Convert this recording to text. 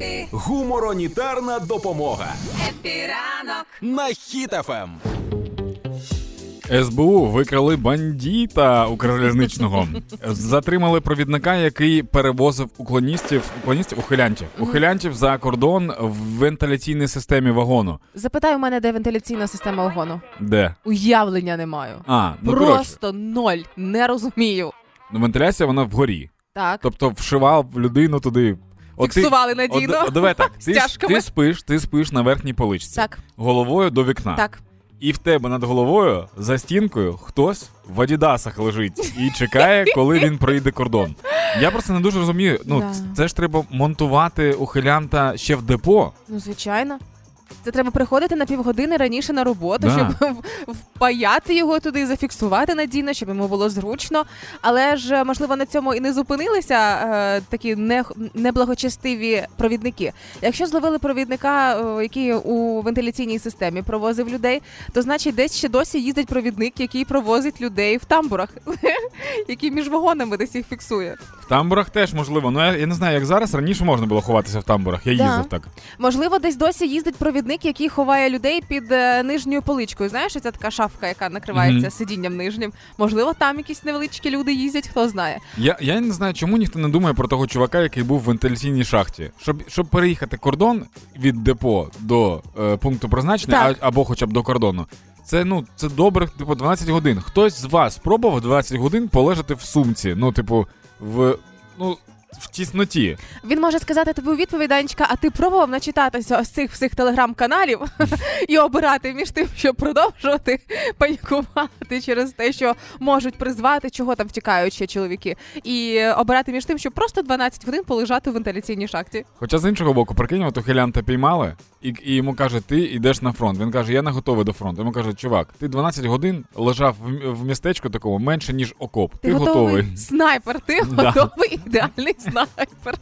Happy, Гуморонітарна допомога Happy ранок. на Ем. Хіт-ФМ. СБУ викрали бандіта Укрзалізничного. Затримали провідника, який перевозив уклоністів, уклоністів ухилянтів, ухилянтів за кордон в вентиляційній системі вагону. Запитай у мене, де вентиляційна система вагону. Де? Уявлення не маю. А, ну коротше, Просто ноль. Не розумію. ну, вентиляція вона вгорі. Так. Тобто вшивав людину туди. От ти- Фіксували надійно. От, давай так. Ти, Стяжками. ти спиш, ти спиш на верхній поличці. Так, Головою до вікна. так. І в тебе над головою за стінкою хтось в адідасах лежить і чекає, коли він пройде кордон. Я просто не дуже розумію. Ну Да. це ж треба монтувати ухилянта ще в депо. Ну, звичайно. Це треба приходити на півгодини раніше на роботу, Да. щоб впаяти його туди, зафіксувати надійно, щоб йому було зручно. Але ж, можливо, на цьому і не зупинилися е, такі не, неблагочестиві провідники. Якщо зловили провідника, е, який у вентиляційній системі провозив людей, то значить десь ще досі їздить провідник, який провозить людей в тамбурах, який між вагонами десь їх фіксує. В тамбурах теж можливо. Ну я, я не знаю, як зараз раніше можна було ховатися в тамбурах. Я Да. їздив так. Можливо, десь досі їздить провідник, який ховає людей під е, нижньою поличкою. Знаєш, ця така шафка, яка накривається Мгм. сидінням нижнім. Можливо, там якісь невеличкі люди їздять, хто знає. Я, я не знаю, чому ніхто не думає про того чувака, який був в вентиляційній шахті. Щоб, щоб переїхати кордон від депо до е, пункту призначення, Так. а, або хоча б до кордону. Це ну це добрих, типу, 12 годин. Хтось з вас спробував 12 годин полежати в сумці. Ну, типу, в ну в тісноті. Він може сказати тобі у відповідь, Данечка, а ти пробував начитатися з цих всіх телеграм-каналів і обирати між тим, щоб продовжувати панікувати через те, що можуть призвати, чого там втікають ще чоловіки, і обирати між тим, щоб просто 12 годин полежати в вентиляційній шахті. Хоча з іншого боку, прикинь, от ухилянта піймали, і, і йому каже, ти йдеш на фронт. Він каже, я не готовий до фронту. Йому каже, чувак, ти 12 годин лежав в, в містечку такому менше, ніж окоп. Ти, готовий. снайпер, ти Да. готовий ідеальний снайпер.